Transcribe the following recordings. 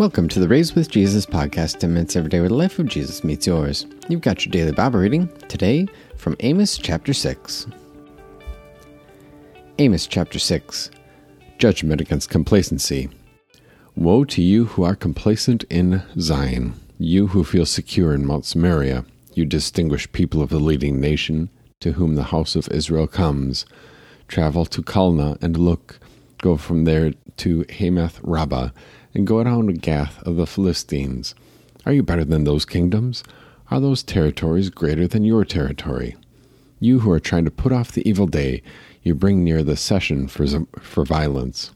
Welcome to the Raised with Jesus podcast, 10 minutes every day where the life of Jesus meets yours. You've got your daily Bible reading today from Amos chapter 6. Amos chapter 6 Judgment against complacency. Woe to you who are complacent in Zion, you who feel secure in Mount Samaria, you distinguished people of the leading nation, to whom the house of Israel comes. Travel to Calneh and look, go from there to Hamath Rabbah and go down to Gath of the Philistines. Are you better than those kingdoms? Are those territories greater than your territory? You who are trying to put off the evil day, you bring near the session for, for violence.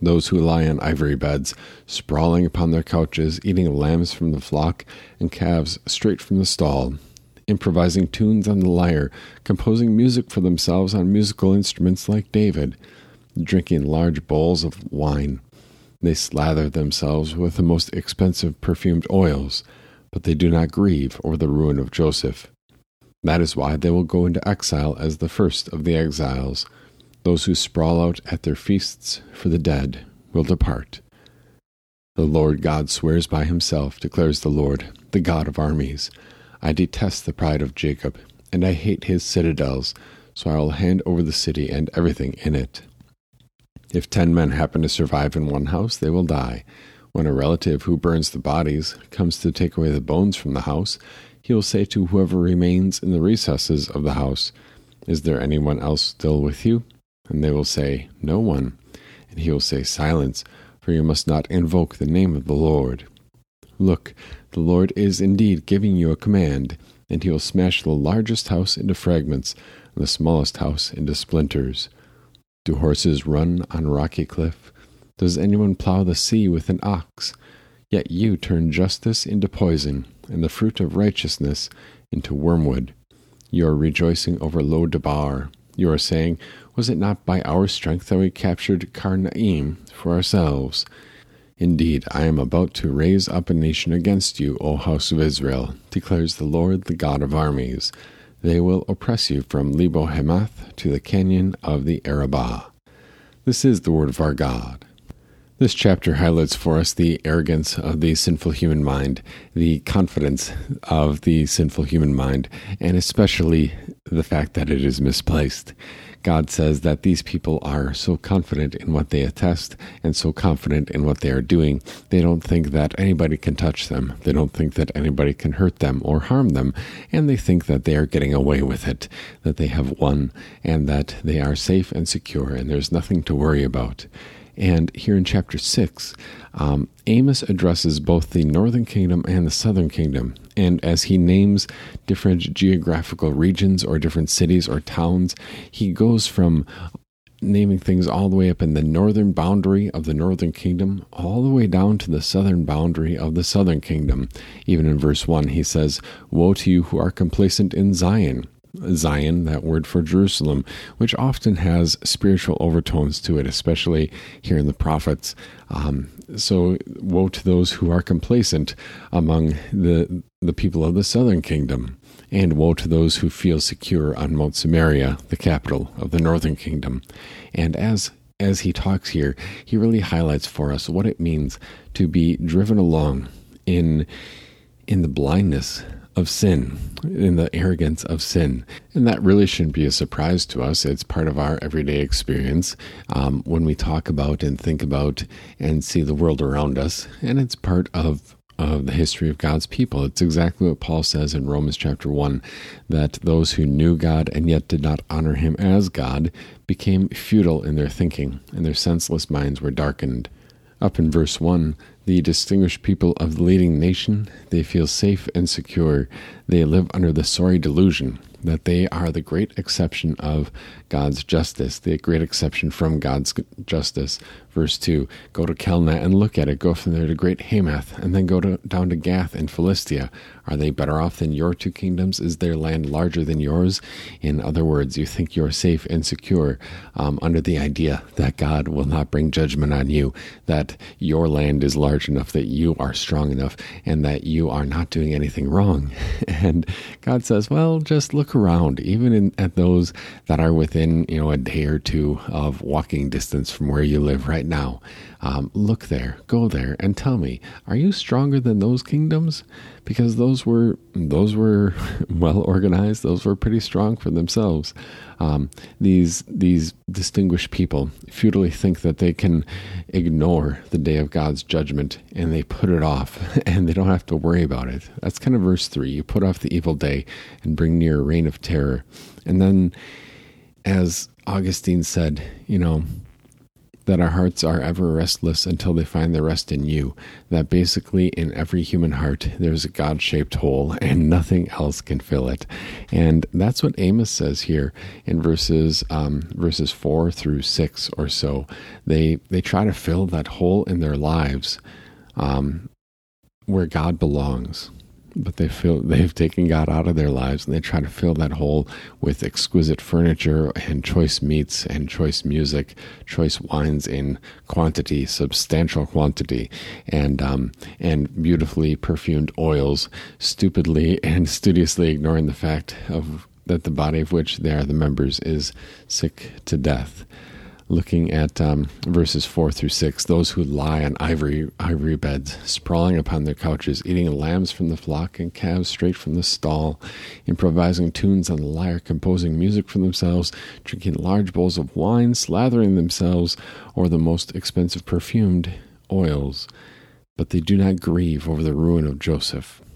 Those who lie on ivory beds, sprawling upon their couches, eating lambs from the flock and calves straight from the stall, improvising tunes on the lyre, composing music for themselves on musical instruments like David, drinking large bowls of wine they slather themselves with the most expensive perfumed oils, but they do not grieve over the ruin of Joseph. That is why they will go into exile as the first of the exiles. Those who sprawl out at their feasts for the dead will depart. The Lord God swears by himself, declares the Lord, the God of armies. I detest the pride of Jacob, and I hate his citadels, so I will hand over the city and everything in it. If ten men happen to survive in one house, they will die. When a relative who burns the bodies comes to take away the bones from the house, he will say to whoever remains in the recesses of the house, Is there anyone else still with you? And they will say, No one. And he will say, Silence, for you must not invoke the name of the Lord. Look, the Lord is indeed giving you a command, and he will smash the largest house into fragments, and the smallest house into splinters. Do horses run on rocky cliff? Does anyone plow the sea with an ox? Yet you turn justice into poison, and the fruit of righteousness into wormwood. You are rejoicing over Lo Debar. You are saying, Was it not by our strength that we captured Karnaim for ourselves? Indeed, I am about to raise up a nation against you, O house of Israel, declares the Lord, the God of armies. They will oppress you from Lebo Hamath to the canyon of the Arabah. This is the word of our God. This chapter highlights for us the arrogance of the sinful human mind, the confidence of the sinful human mind, and especially the fact that it is misplaced. God says that these people are so confident in what they attest and so confident in what they are doing, they don't think that anybody can touch them. They don't think that anybody can hurt them or harm them. And they think that they are getting away with it, that they have won, and that they are safe and secure, and there's nothing to worry about. And here in chapter 6, um, Amos addresses both the northern kingdom and the southern kingdom. And as he names different geographical regions or different cities or towns, he goes from naming things all the way up in the northern boundary of the northern kingdom, all the way down to the southern boundary of the southern kingdom. Even in verse 1, he says, Woe to you who are complacent in Zion. Zion, that word for Jerusalem, which often has spiritual overtones to it, especially here in the prophets. Um, so, woe to those who are complacent among the the people of the southern kingdom, and woe to those who feel secure on Mount Samaria, the capital of the northern kingdom. And as as he talks here, he really highlights for us what it means to be driven along in in the blindness of sin, in the arrogance of sin. And that really shouldn't be a surprise to us. It's part of our everyday experience um, when we talk about and think about and see the world around us. And it's part of of the history of God's people. It's exactly what Paul says in Romans chapter 1 that those who knew God and yet did not honor him as God became futile in their thinking, and their senseless minds were darkened. Up in verse 1, the distinguished people of the leading nation, they feel safe and secure. They live under the sorry delusion that they are the great exception of God's justice, the great exception from God's justice. Verse 2 Go to Calneh and look at it. Go from there to Great Hamath, and then go to, down to Gath in Philistia. Are they better off than your two kingdoms? Is their land larger than yours? In other words, you think you're safe and secure um, under the idea that God will not bring judgment on you, that your land is large enough, that you are strong enough, and that you are not doing anything wrong. And God says, well, just look around, even in, at those that are within, you know, a day or two of walking distance from where you live right now. Um, look there, go there, and tell me, are you stronger than those kingdoms? Because those were those were well organized. Those were pretty strong for themselves. Um, these these distinguished people futilely think that they can ignore the day of God's judgment, and they put it off, and they don't have to worry about it. That's kind of verse three. You put off the evil day and bring near a reign of terror, and then, as Augustine said, you know that our hearts are ever restless until they find their rest in you. That basically, in every human heart, there's a God shaped hole and nothing else can fill it. And that's what Amos says here in verses um, verses four through six or so. They they try to fill that hole in their lives um, where God belongs but they feel they've taken God out of their lives and they try to fill that hole with exquisite furniture and choice meats and choice music, choice wines in quantity, substantial quantity, and um, and beautifully perfumed oils, stupidly and studiously ignoring the fact of that the body of which they are the members is sick to death looking at um, verses four through six. Those who lie on ivory ivory beds, sprawling upon their couches, eating lambs from the flock and calves straight from the stall, improvising tunes on the lyre, composing music for themselves, drinking large bowls of wine, slathering themselves, or the most expensive perfumed oils. But they do not grieve over the ruin of Joseph.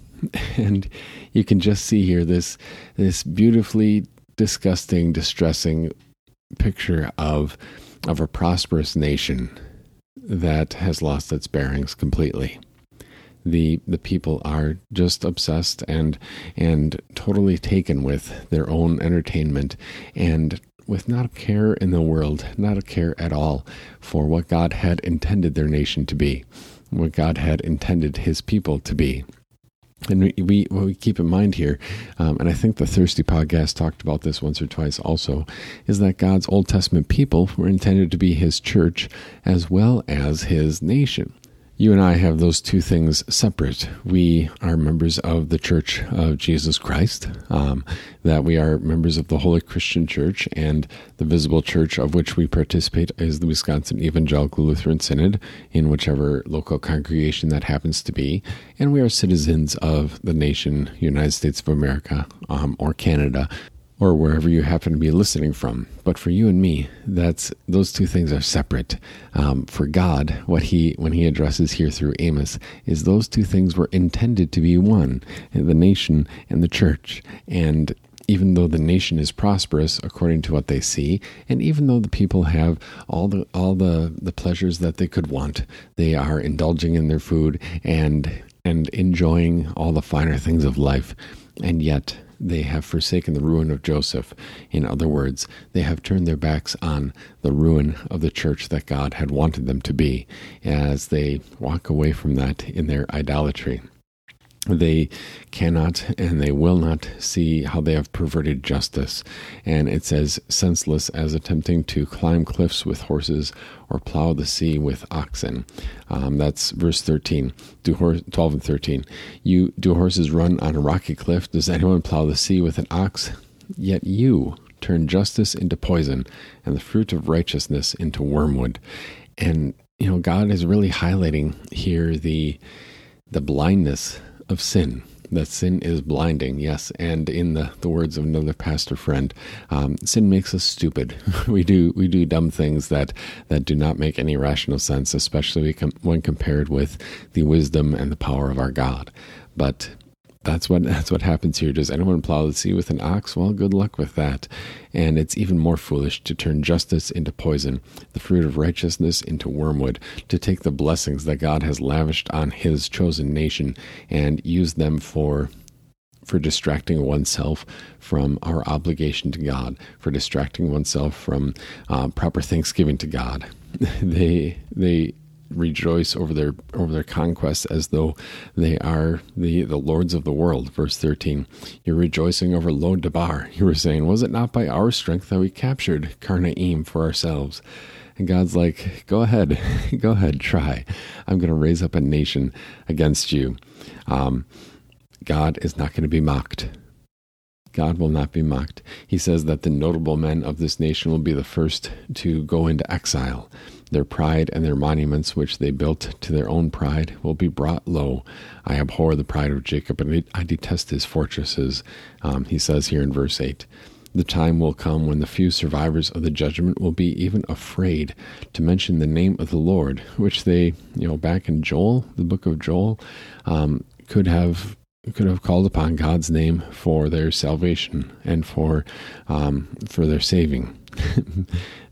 And you can just see here this this beautifully disgusting, distressing picture of of a prosperous nation that has lost its bearings completely. The the people are just obsessed and and totally taken with their own entertainment and with not a care in the world, not a care at all for what God had intended their nation to be, what God had intended his people to be. And we, we, what we keep in mind here, um, and I think the Thirsty podcast talked about this once or twice also, is that God's Old Testament people were intended to be his church as well as his nation you and I have those two things separate. We are members of the Church of Jesus Christ, um, that we are members of the Holy Christian Church, and the visible church of which we participate is the Wisconsin Evangelical Lutheran Synod, in whichever local congregation that happens to be. And we are citizens of the nation, United States of America, um, or Canada, or wherever you happen to be listening from. But for you and me, that's those two things are separate. Um, for God, what he when he addresses here through Amos is those two things were intended to be one: the nation and the church. And even though the nation is prosperous according to what they see, and even though the people have all the all the the pleasures that they could want, they are indulging in their food and and enjoying all the finer things of life, and yet they have forsaken the ruin of Joseph. In other words, they have turned their backs on the ruin of the church that God had wanted them to be as they walk away from that in their idolatry they cannot and they will not see how they have perverted justice. And it says, senseless as attempting to climb cliffs with horses or plow the sea with oxen. Um, that's verse 13, do hor- 12 and 13. You Do horses run on a rocky cliff? Does anyone plow the sea with an ox? Yet you turn justice into poison and the fruit of righteousness into wormwood. And, you know, God is really highlighting here the the blindness of sin. That sin is blinding, yes. And in the, the words of another pastor friend, um, sin makes us stupid. we do we do dumb things that that do not make any rational sense, especially when compared with the wisdom and the power of our God. But that's what that's what happens here. Does anyone plow the sea with an ox? Well, good luck with that. And it's even more foolish to turn justice into poison, the fruit of righteousness into wormwood, to take the blessings that God has lavished on his chosen nation and use them for for distracting oneself from our obligation to God, for distracting oneself from uh, proper thanksgiving to God. they they rejoice over their over their conquests as though they are the the lords of the world. Verse 13 you're rejoicing over Lo-debar you were saying was it not by our strength that we captured Karnaim for ourselves? And God's like go ahead go ahead try. I'm going to raise up a nation against you. Um, God is not going to be mocked God will not be mocked. He says that the notable men of this nation will be the first to go into exile. Their pride and their monuments, which they built to their own pride, will be brought low. I abhor the pride of Jacob, and I detest his fortresses. Um, he says here in verse 8. The time will come when the few survivors of the judgment will be even afraid to mention the name of the Lord, which they, you know, back in Joel, the book of Joel, um, could have could have called upon God's name for their salvation and for um, for their saving.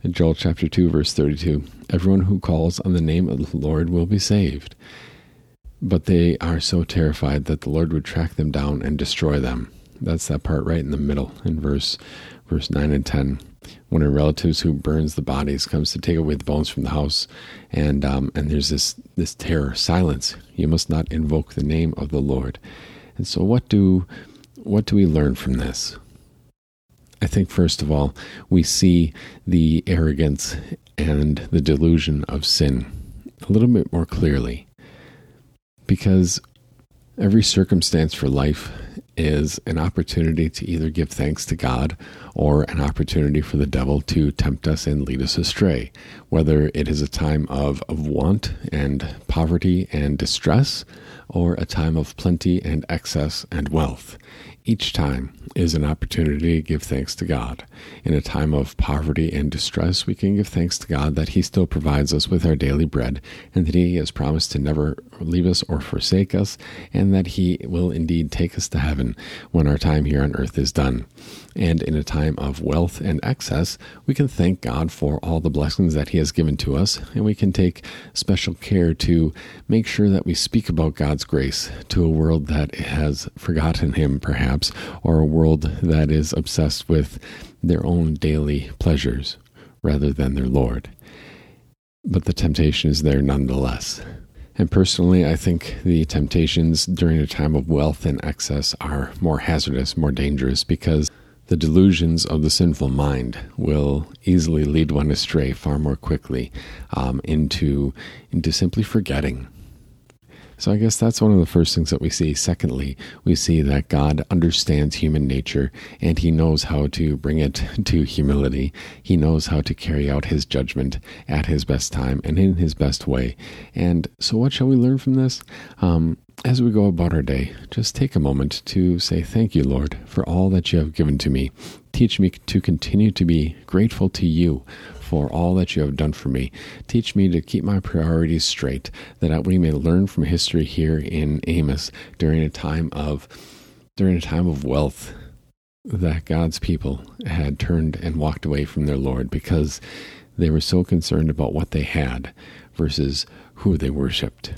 in Joel chapter two, verse thirty-two, everyone who calls on the name of the Lord will be saved. But they are so terrified that the Lord would track them down and destroy them. That's that part right in the middle in verse verse nine and ten. One of the relatives who burns the bodies comes to take away the bones from the house, and um, and there's this this terror, silence. You must not invoke the name of the Lord. And so, what do what do we learn from this? I think first of all, we see the arrogance and the delusion of sin a little bit more clearly, because every circumstance for life is an opportunity to either give thanks to God or an opportunity for the devil to tempt us and lead us astray. Whether it is a time of, of want and poverty and distress, or a time of plenty and excess and wealth. Each time is an opportunity to give thanks to God. In a time of poverty and distress, we can give thanks to God that He still provides us with our daily bread, and that He has promised to never leave us or forsake us, and that He will indeed take us to heaven when our time here on earth is done. And in a time of wealth and excess, we can thank God for all the blessings that He has given to us, and we can take special care to make sure that we speak about God's grace to a world that has forgotten Him, perhaps perhaps, or a world that is obsessed with their own daily pleasures rather than their Lord. But the temptation is there nonetheless. And personally, I think the temptations during a time of wealth and excess are more hazardous, more dangerous, because the delusions of the sinful mind will easily lead one astray far more quickly um, into, into simply forgetting so I guess that's one of the first things that we see. Secondly, we see that God understands human nature and he knows how to bring it to humility. He knows how to carry out his judgment at his best time and in his best way. And so, what shall we learn from this? Um, as we go about our day, just take a moment to say, Thank you, Lord, for all that you have given to me. Teach me to continue to be grateful to you for all that you have done for me. Teach me to keep my priorities straight, that we may learn from history here in Amos during a time of during a time of wealth that God's people had turned and walked away from their Lord because they were so concerned about what they had versus who they worshiped.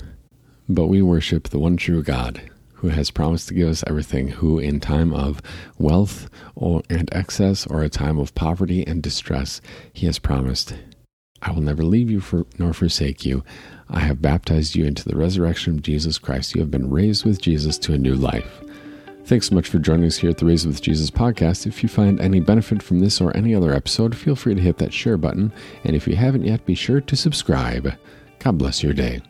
But we worship the one true God who has promised to give us everything, who in time of wealth or, and excess or a time of poverty and distress, he has promised, I will never leave you for, nor forsake you. I have baptized you into the resurrection of Jesus Christ. You have been raised with Jesus to a new life. Thanks so much for joining us here at the Raised with Jesus podcast. If you find any benefit from this or any other episode, feel free to hit that share button. And if you haven't yet, be sure to subscribe. God bless your day.